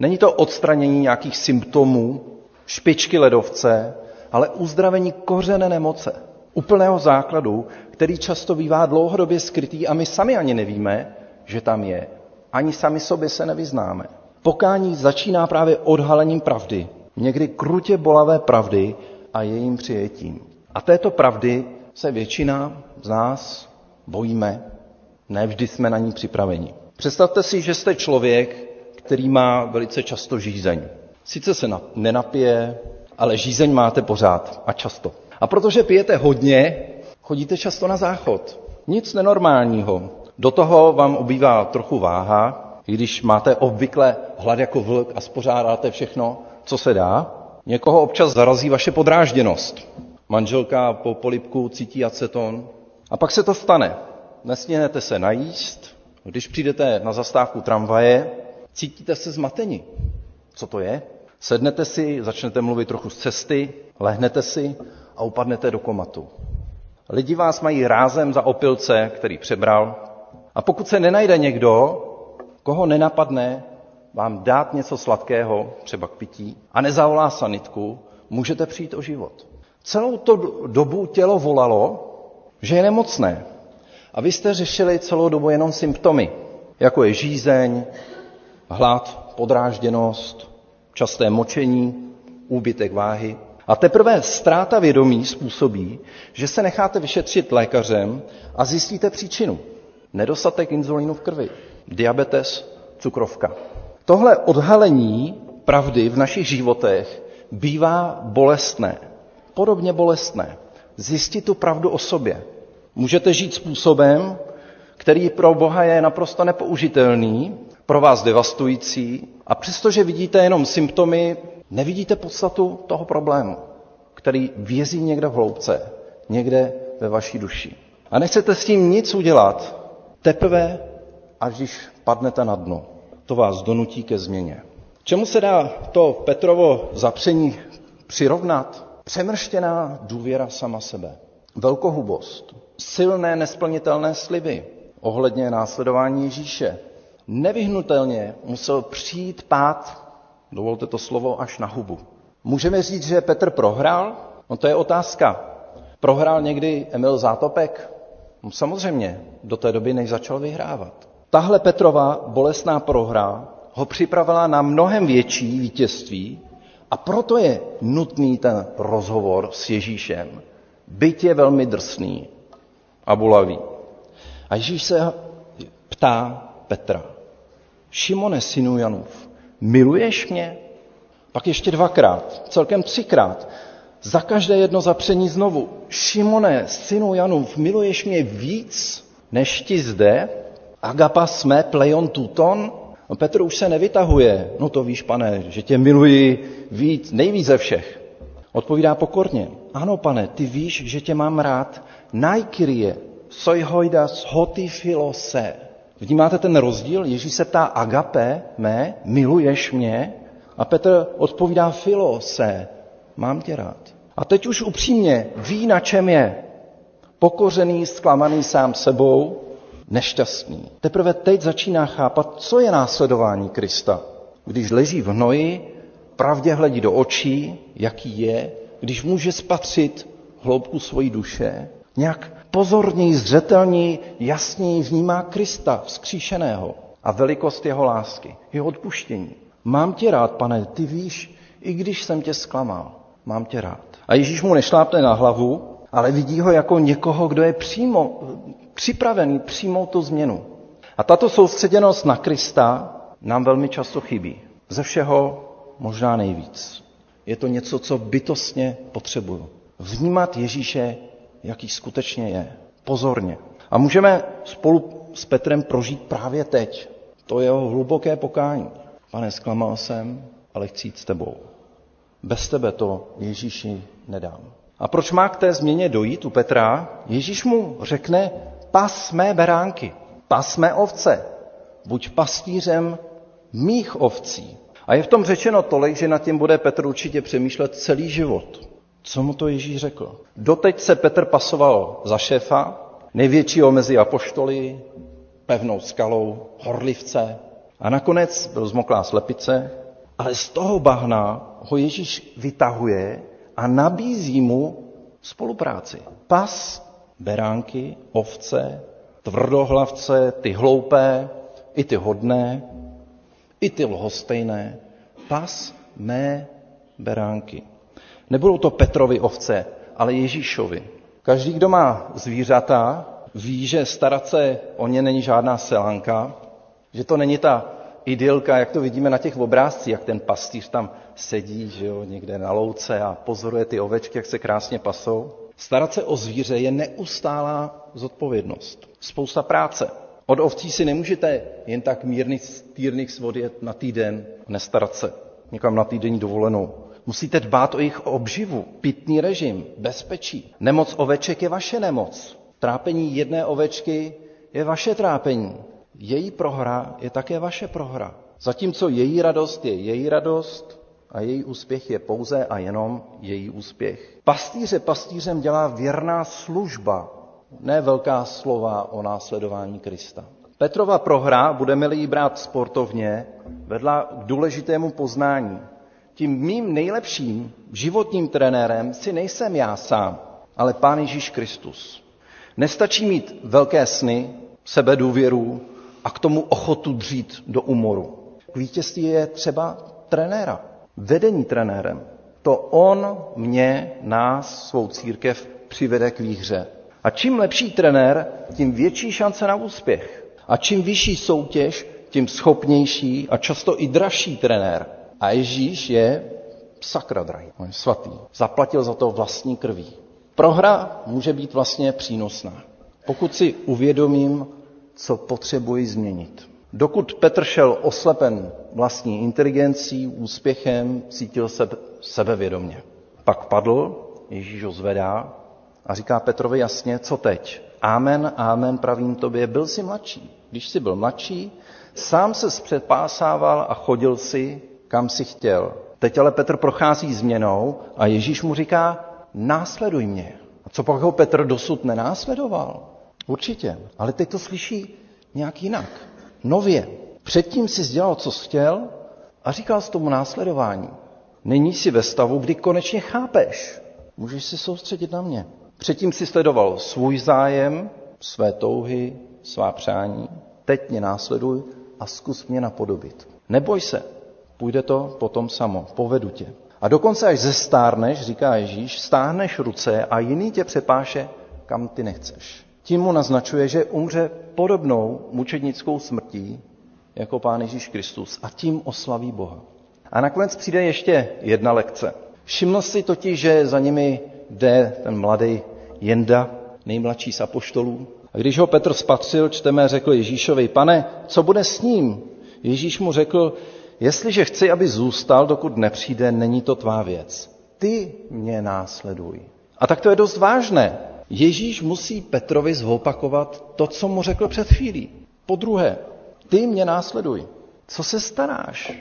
Není to odstranění nějakých symptomů, špičky ledovce, ale uzdravení kořené nemoce, úplného základu, který často bývá dlouhodobě skrytý a my sami ani nevíme, že tam je. Ani sami sobě se nevyznáme. Pokání začíná právě odhalením pravdy, někdy krutě bolavé pravdy a jejím přijetím. A této pravdy se většina z nás bojíme, ne vždy jsme na ní připraveni. Představte si, že jste člověk, který má velice často žízeň. Sice se nenapije, ale žízeň máte pořád a často. A protože pijete hodně, chodíte často na záchod. Nic nenormálního. Do toho vám obývá trochu váha, když máte obvykle hlad jako vlk a spořádáte všechno, co se dá. Někoho občas zarazí vaše podrážděnost. Manželka po polipku cítí aceton. A pak se to stane. Nesměnete se najíst, když přijdete na zastávku tramvaje, cítíte se zmateni. Co to je? Sednete si, začnete mluvit trochu z cesty, lehnete si a upadnete do komatu. Lidi vás mají rázem za opilce, který přebral. A pokud se nenajde někdo, koho nenapadne vám dát něco sladkého, třeba k pití, a nezavolá sanitku, můžete přijít o život. Celou tu dobu tělo volalo, že je nemocné, a vy jste řešili celou dobu jenom symptomy, jako je žízeň, hlad, podrážděnost, časté močení, úbytek váhy. A teprve ztráta vědomí způsobí, že se necháte vyšetřit lékařem a zjistíte příčinu. Nedostatek inzulínu v krvi, diabetes, cukrovka. Tohle odhalení pravdy v našich životech bývá bolestné. Podobně bolestné. Zjistit tu pravdu o sobě. Můžete žít způsobem, který pro Boha je naprosto nepoužitelný, pro vás devastující, a přestože vidíte jenom symptomy, nevidíte podstatu toho problému, který vězí někde v hloubce, někde ve vaší duši. A nechcete s tím nic udělat, teprve, až když padnete na dno. To vás donutí ke změně. Čemu se dá to Petrovo zapření přirovnat? Přemrštěná důvěra sama sebe, velkohubost, silné nesplnitelné sliby ohledně následování Ježíše. Nevyhnutelně musel přijít pád, dovolte to slovo, až na hubu. Můžeme říct, že Petr prohrál? No to je otázka. Prohrál někdy Emil Zátopek? No samozřejmě, do té doby, než začal vyhrávat. Tahle Petrova bolestná prohra ho připravila na mnohem větší vítězství a proto je nutný ten rozhovor s Ježíšem. Byť je velmi drsný a bolavý. A Ježíš se ptá Petra. Šimone, synu Janův, miluješ mě? Pak ještě dvakrát, celkem třikrát. Za každé jedno zapření znovu. Šimone, synu Janův, miluješ mě víc, než ti zde? Agapa jsme plejon tuton? No Petr už se nevytahuje. No to víš, pane, že tě miluji víc, nejvíc ze všech. Odpovídá pokorně. Ano, pane, ty víš, že tě mám rád. Najkyrie, soj hojdas hoti filose. Vnímáte ten rozdíl? Ježíš se ptá agape, mé, miluješ mě? A Petr odpovídá filose, mám tě rád. A teď už upřímně ví, na čem je. Pokořený, zklamaný sám sebou, nešťastný. Teprve teď začíná chápat, co je následování Krista. Když leží v hnoji, pravdě hledí do očí, jaký je, když může spatřit hloubku svojí duše, nějak pozorněji, zřetelněji, jasněji vnímá Krista vzkříšeného a velikost jeho lásky, jeho odpuštění. Mám tě rád, pane, ty víš, i když jsem tě zklamal, mám tě rád. A Ježíš mu nešlápne na hlavu, ale vidí ho jako někoho, kdo je přímo připravený přijmout tu změnu. A tato soustředěnost na Krista nám velmi často chybí. Ze všeho možná nejvíc. Je to něco, co bytostně potřebuju. Vnímat Ježíše, jaký skutečně je. Pozorně. A můžeme spolu s Petrem prožít právě teď. To jeho hluboké pokání. Pane, zklamal jsem, ale chci jít s tebou. Bez tebe to Ježíši nedám. A proč má k té změně dojít u Petra? Ježíš mu řekne, pas mé beránky, pas mé ovce, buď pastířem mých ovcí. A je v tom řečeno tolik, že nad tím bude Petr určitě přemýšlet celý život. Co mu to Ježíš řekl? Doteď se Petr pasoval za šéfa, největšího mezi apoštoly, pevnou skalou, horlivce. A nakonec byl zmoklá slepice, ale z toho bahna ho Ježíš vytahuje a nabízí mu spolupráci. Pas beránky, ovce, tvrdohlavce, ty hloupé, i ty hodné, i ty lhostejné. Pas mé beránky. Nebudou to Petrovi ovce, ale Ježíšovi. Každý, kdo má zvířata, ví, že starat se o ně není žádná selanka, že to není ta idylka, jak to vidíme na těch obrázcích, jak ten pastýř tam sedí že jo, někde na louce a pozoruje ty ovečky, jak se krásně pasou. Starat se o zvíře je neustálá zodpovědnost. Spousta práce. Od ovcí si nemůžete jen tak mírný týrných svodjet na týden nestarat se někam na týdenní dovolenou. Musíte dbát o jejich obživu, pitný režim, bezpečí. Nemoc oveček je vaše nemoc. Trápení jedné ovečky je vaše trápení. Její prohra je také vaše prohra. Zatímco její radost je její radost a její úspěch je pouze a jenom její úspěch. Pastýře pastýřem dělá věrná služba, ne velká slova o následování Krista. Petrova prohra, budeme-li ji brát sportovně, vedla k důležitému poznání. Tím mým nejlepším životním trenérem si nejsem já sám, ale Pán Ježíš Kristus. Nestačí mít velké sny, sebedůvěru a k tomu ochotu dřít do umoru. K vítězství je třeba trenéra, vedení trenérem. to on mě, nás, svou církev přivede k výhře. A čím lepší trenér, tím větší šance na úspěch. A čím vyšší soutěž, tím schopnější a často i dražší trenér. A Ježíš je sakra drahý, on je svatý. Zaplatil za to vlastní krví. Prohra může být vlastně přínosná, pokud si uvědomím, co potřebuji změnit. Dokud Petr šel oslepen vlastní inteligencí, úspěchem, cítil se sebevědomně. Pak padl, Ježíš ho zvedá a říká Petrovi jasně, co teď? Amen, amen, pravím tobě, byl jsi mladší. Když jsi byl mladší, sám se zpředpásával a chodil si, kam si chtěl. Teď ale Petr prochází změnou a Ježíš mu říká, následuj mě. A co pak ho Petr dosud nenásledoval? Určitě, ale teď to slyší nějak jinak. Nově. Předtím si dělal, co chtěl a říkal s tomu následování. Nyní si ve stavu, kdy konečně chápeš. Můžeš se soustředit na mě. Předtím si sledoval svůj zájem, své touhy, svá přání. Teď mě následuj a zkus mě napodobit. Neboj se, půjde to potom samo, povedu tě. A dokonce až zestárneš, říká Ježíš, stáhneš ruce a jiný tě přepáše, kam ty nechceš. Tím mu naznačuje, že umře podobnou mučednickou smrtí jako Pán Ježíš Kristus a tím oslaví Boha. A nakonec přijde ještě jedna lekce. Všiml si totiž, že za nimi jde ten mladý Jenda, nejmladší z apoštolů. A když ho Petr spatřil, čteme, řekl Ježíšovi, pane, co bude s ním? Ježíš mu řekl, jestliže chci, aby zůstal, dokud nepřijde, není to tvá věc. Ty mě následuj. A tak to je dost vážné. Ježíš musí Petrovi zopakovat to, co mu řekl před chvílí. Po druhé, ty mě následuj. Co se staráš,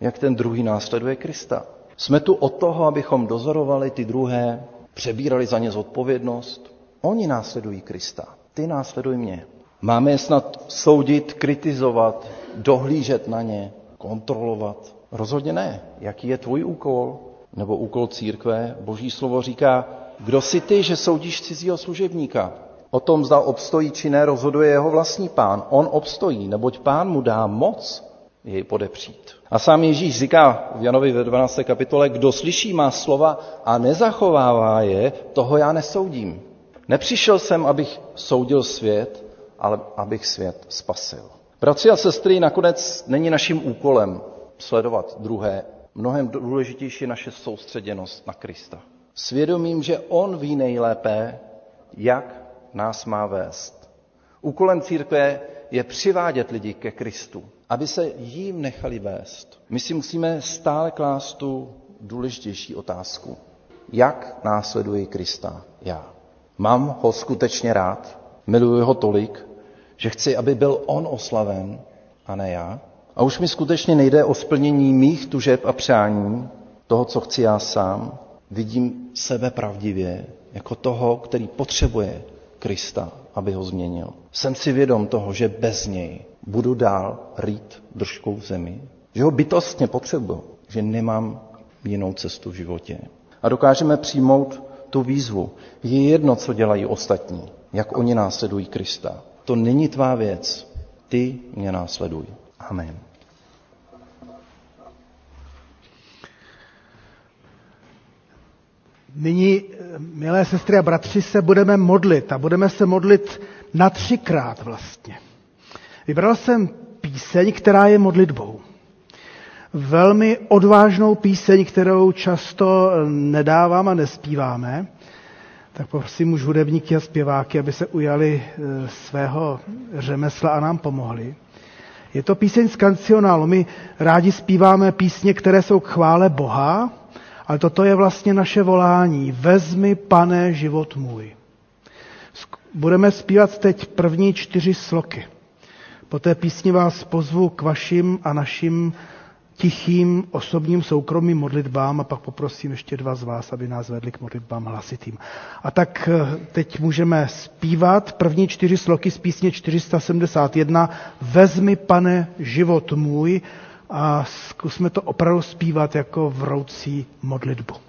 jak ten druhý následuje Krista? Jsme tu od toho, abychom dozorovali ty druhé, přebírali za ně zodpovědnost. Oni následují Krista. Ty následuj mě. Máme je snad soudit, kritizovat, dohlížet na ně, kontrolovat? Rozhodně ne. Jaký je tvůj úkol? Nebo úkol církve? Boží slovo říká, kdo si ty, že soudíš cizího služebníka? O tom, zda obstojí či ne, rozhoduje jeho vlastní pán. On obstojí, neboť pán mu dá moc jej podepřít. A sám Ježíš říká v Janovi ve 12. kapitole, kdo slyší má slova a nezachovává je, toho já nesoudím. Nepřišel jsem, abych soudil svět, ale abych svět spasil. Bratři a sestry, nakonec není naším úkolem sledovat druhé. Mnohem důležitější je naše soustředěnost na Krista. Svědomím, že On ví nejlépe, jak nás má vést. Úkolem církve je přivádět lidi ke Kristu, aby se jím nechali vést. My si musíme stále klást tu důležitější otázku. Jak následuji Krista já? Mám ho skutečně rád? Miluji ho tolik, že chci, aby byl on oslaven a ne já? A už mi skutečně nejde o splnění mých tužeb a přání, toho, co chci já sám. Vidím sebe pravdivě jako toho, který potřebuje Krista, aby ho změnil. Jsem si vědom toho, že bez něj budu dál rýt držkou v zemi, že ho bytostně potřebuji, že nemám jinou cestu v životě. A dokážeme přijmout tu výzvu. Je jedno, co dělají ostatní, jak oni následují Krista. To není tvá věc. Ty mě následuj. Amen. Nyní, milé sestry a bratři, se budeme modlit a budeme se modlit na třikrát vlastně. Vybral jsem píseň, která je modlitbou. Velmi odvážnou píseň, kterou často nedávám a nespíváme. Tak prosím už hudebníky a zpěváky, aby se ujali e, svého řemesla a nám pomohli. Je to píseň z kancionálu. My rádi zpíváme písně, které jsou k chvále Boha, ale toto je vlastně naše volání. Vezmi, pane, život můj. Budeme zpívat teď první čtyři sloky. Po té písni vás pozvu k vašim a našim tichým osobním soukromým modlitbám a pak poprosím ještě dva z vás, aby nás vedli k modlitbám hlasitým. A tak eh, teď můžeme zpívat první čtyři sloky z písně 471 Vezmi, pane, život můj a zkusme to opravdu zpívat jako vroucí modlitbu.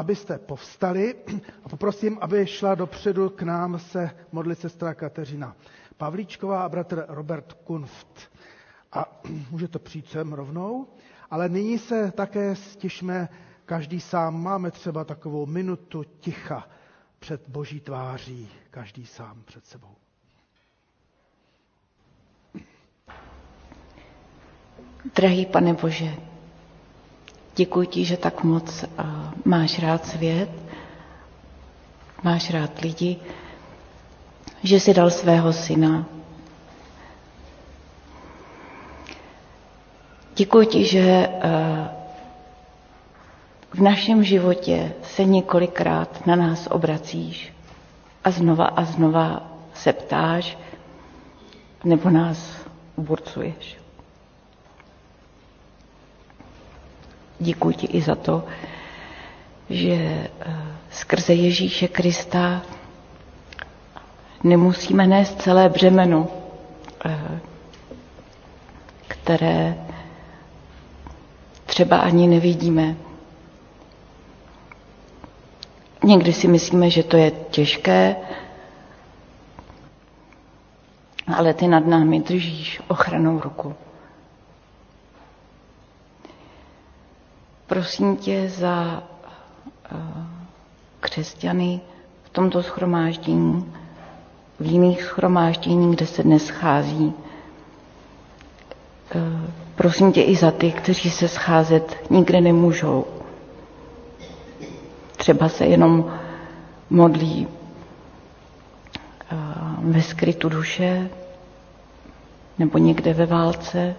Abyste povstali a poprosím, aby šla dopředu k nám se modlit sestra Kateřina Pavlíčková a bratr Robert Kunft. A můžete přijít sem rovnou, ale nyní se také stišme každý sám. Máme třeba takovou minutu ticha před boží tváří, každý sám před sebou. Drahý pane Bože, děkuji ti, že tak moc uh, máš rád svět, máš rád lidi, že jsi dal svého syna. Děkuji ti, že uh, v našem životě se několikrát na nás obracíš a znova a znova se ptáš, nebo nás burcuješ. Děkuji ti i za to, že eh, skrze Ježíše Krista nemusíme nést celé břemeno, eh, které třeba ani nevidíme. Někdy si myslíme, že to je těžké, ale ty nad námi držíš ochranou ruku. Prosím tě za eh, křesťany v tomto schromáždění, v jiných schromáždění, kde se dnes schází. Eh, prosím tě i za ty, kteří se scházet nikde nemůžou. Třeba se jenom modlí eh, ve skrytu duše, nebo někde ve válce,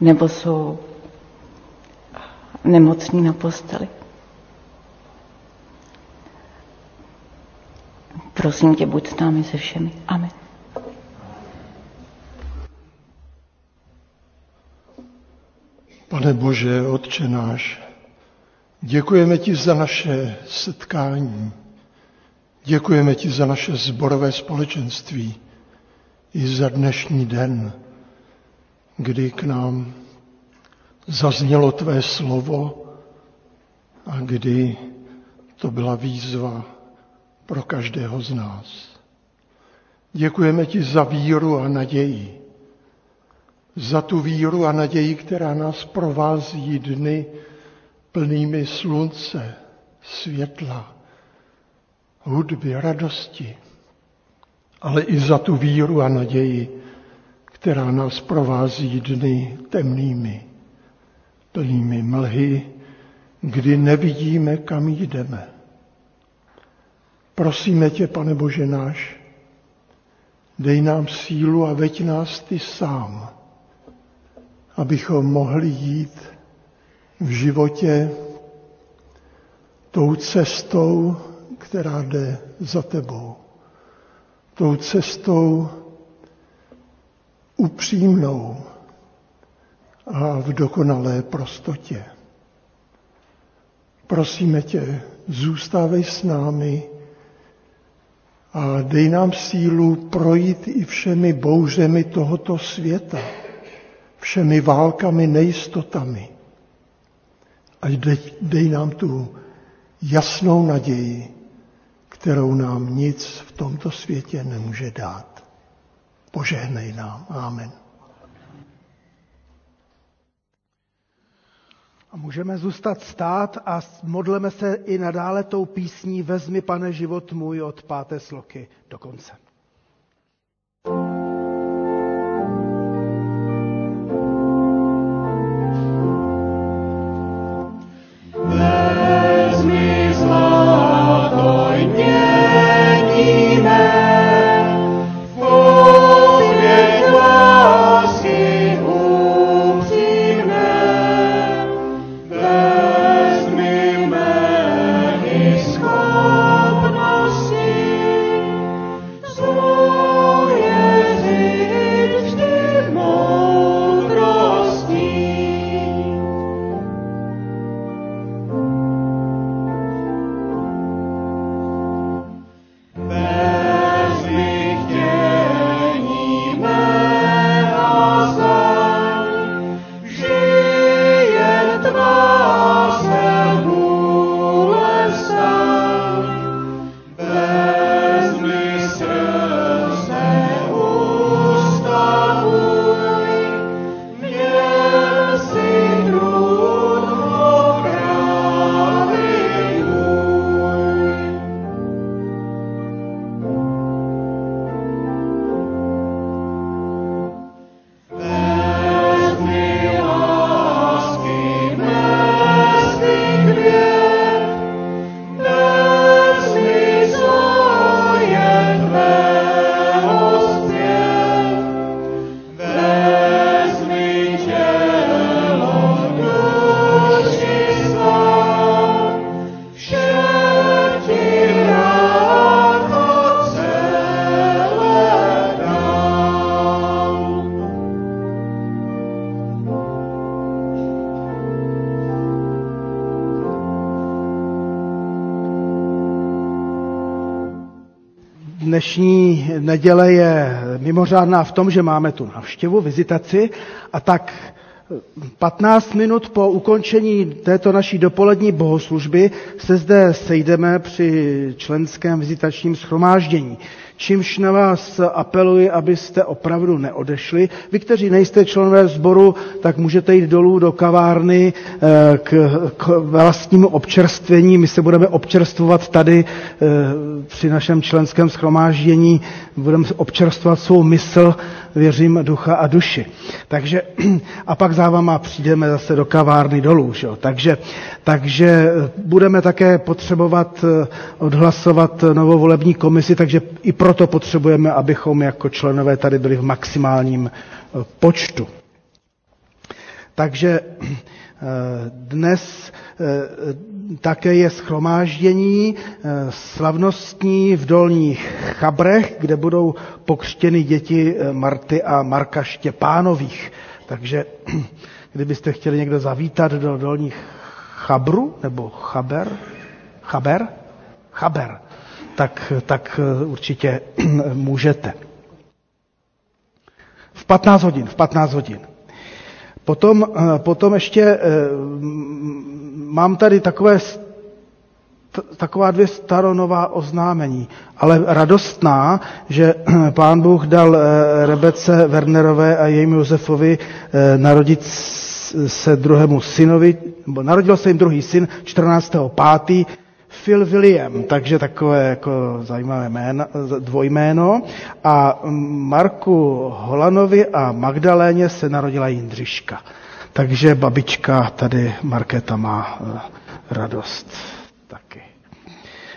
nebo jsou nemocní na posteli. Prosím tě, buď s námi se všemi. Amen. Pane Bože, Otče náš, děkujeme ti za naše setkání, děkujeme ti za naše zborové společenství i za dnešní den, kdy k nám zaznělo tvé slovo a kdy to byla výzva pro každého z nás. Děkujeme ti za víru a naději. Za tu víru a naději, která nás provází dny plnými slunce, světla, hudby, radosti, ale i za tu víru a naději, která nás provází dny temnými, plnými mlhy, kdy nevidíme, kam jdeme. Prosíme tě, pane Bože náš, dej nám sílu a veď nás ty sám, abychom mohli jít v životě tou cestou, která jde za tebou. Tou cestou upřímnou, a v dokonalé prostotě. Prosíme tě, zůstávej s námi a dej nám sílu projít i všemi bouřemi tohoto světa, všemi válkami, nejistotami. A dej, dej nám tu jasnou naději, kterou nám nic v tomto světě nemůže dát. Požehnej nám. Amen. A můžeme zůstat stát a modleme se i nadále tou písní Vezmi, pane, život můj od páté sloky do konce. Dnešní neděle je mimořádná v tom, že máme tu návštěvu, vizitaci. A tak 15 minut po ukončení této naší dopolední bohoslužby se zde sejdeme při členském vizitačním schromáždění čímž na vás apeluji, abyste opravdu neodešli. Vy, kteří nejste členové sboru, tak můžete jít dolů do kavárny eh, k, k vlastnímu občerstvení. My se budeme občerstvovat tady eh, při našem členském schromáždění. Budeme občerstvovat svou mysl, věřím, ducha a duši. Takže a pak za váma přijdeme zase do kavárny dolů. Že? Takže, takže budeme také potřebovat odhlasovat novou volební komisi, takže i pro proto potřebujeme, abychom jako členové tady byli v maximálním eh, počtu. Takže eh, dnes eh, také je schromáždění slavnostní v Dolních Chabrech, kde budou pokřtěny děti Marty a Marka Štěpánových. Takže kdybyste chtěli někdo zavítat do Dolních Chabru nebo Chaber, Chaber, Chaber, tak, tak eh, určitě můžete. V 15 hodin, v 15 hodin. Potom, eh, potom ještě eh, mám tady takové, taková dvě staronová oznámení, ale radostná, že pán Bůh dal Rebece Wernerové a jejímu Josefovi narodit se druhému synovi, nebo narodil se jim druhý syn 14. 5. Phil William, takže takové jako zajímavé jméno, dvojméno. A Marku Holanovi a Magdaléně se narodila Jindřiška. Takže babička tady Markéta má eh, radost taky.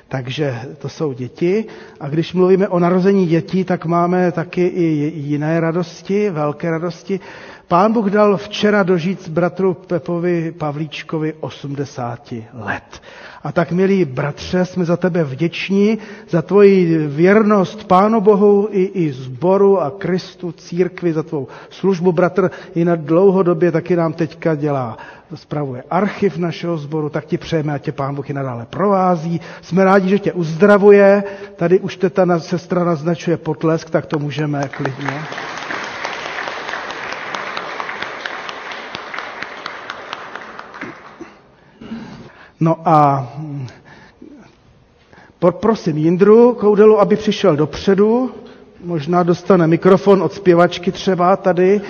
Takže to jsou děti. A když mluvíme o narození dětí, tak máme taky i jiné radosti, velké radosti. Pán Bůh dal včera dožít bratru Pepovi Pavlíčkovi 80 let. A tak, milí bratře, jsme za tebe vděční, za tvoji věrnost Pánu Bohu i, i zboru a Kristu, církvi, za tvou službu, bratr, i na dlouhodobě taky nám teďka dělá, spravuje archiv našeho sboru, tak ti přejeme, a tě Pán Bůh i nadále provází. Jsme rádi, že tě uzdravuje. Tady už teta sestra naznačuje potlesk, tak to můžeme klidně. No a poprosím Jindru Koudelu, aby přišel dopředu, možná dostane mikrofon od zpěvačky třeba tady,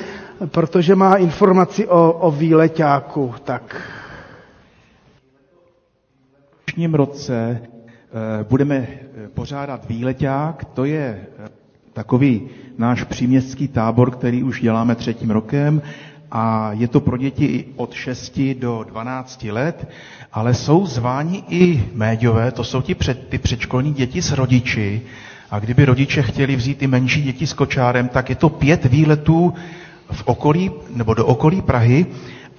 protože má informaci o, o výleťáku. Tak. V dnešním roce eh, budeme eh, pořádat výleťák, to je eh, takový náš příměstský tábor, který už děláme třetím rokem a je to pro děti od 6 do 12 let, ale jsou zváni i médiové, to jsou ti před, ty předškolní děti s rodiči, a kdyby rodiče chtěli vzít i menší děti s kočárem, tak je to pět výletů v okolí, nebo do okolí Prahy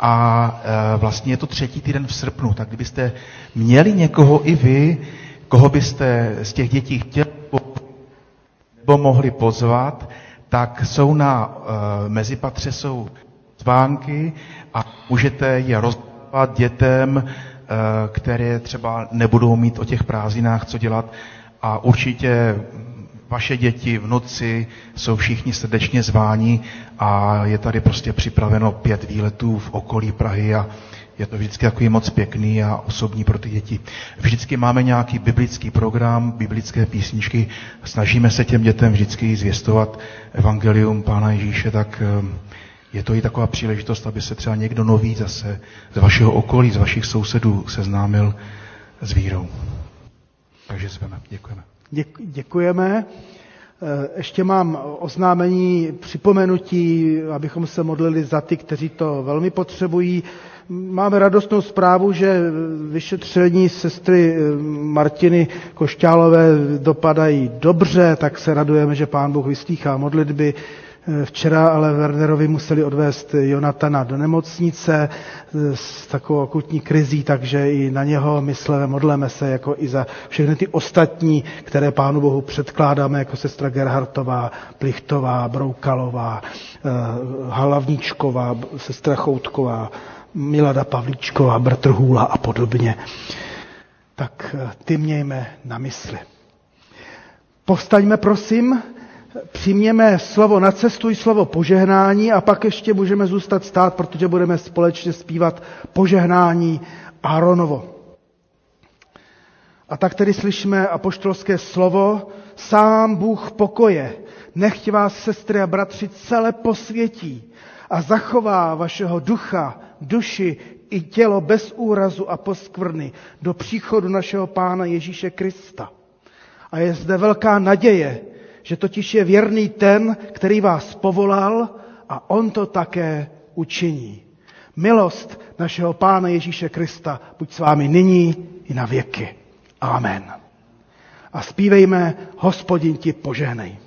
a e, vlastně je to třetí týden v srpnu. Tak kdybyste měli někoho i vy, koho byste z těch dětí chtěli nebo mohli pozvat, tak jsou na e, mezipatře jsou zvánky a můžete je rozdávat dětem, eh, které třeba nebudou mít o těch prázdninách co dělat. A určitě vaše děti, vnuci jsou všichni srdečně zváni a je tady prostě připraveno pět výletů v okolí Prahy a je to vždycky takový moc pěkný a osobní pro ty děti. Vždycky máme nějaký biblický program, biblické písničky, snažíme se těm dětem vždycky zvěstovat evangelium Pána Ježíše, tak eh, je to i taková příležitost, aby se třeba někdo nový zase z vašeho okolí, z vašich sousedů seznámil s vírou. Takže zveme. Děkujeme. Děkujeme. Eh, ještě mám oznámení, připomenutí, abychom se modlili za ty, kteří to velmi potřebují. Máme radostnou zprávu, že vyšetření sestry eh, Martiny Košťálové dopadají dobře, tak se radujeme, že Pán Bůh vyslýchá modlitby. Včera ale Wernerovi museli odvést Jonatana do nemocnice s takovou akutní krizí, takže i na něho myslíme, modleme se jako i za všechny ty ostatní, které Pánu Bohu předkládáme, jako sestra Gerhartová, Plichtová, Broukalová, eh, Halavníčková, sestra Choutková, Milada Pavlíčková, Bratr Hůla a podobně. Tak eh, ty mějme na mysli. Povstaňme, prosím, přijměme slovo na cestu i slovo požehnání a pak ještě můžeme zůstat stát, protože budeme společně zpívat požehnání Áronovo. A tak tedy slyšíme apoštolské slovo, sám Bůh pokoje, nechť vás, sestry a bratři, celé posvětí a zachová vašeho ducha, duši i tělo bez úrazu a poskvrny do příchodu našeho Pána Ježíše Krista. A je zde velká naděje, že totiž je věrný ten, který vás povolal a on to také učiní. Milost našeho Pána Ježíše Krista buď s vámi nyní i na věky. Amen. A zpívejme, hospodin ti požehnej.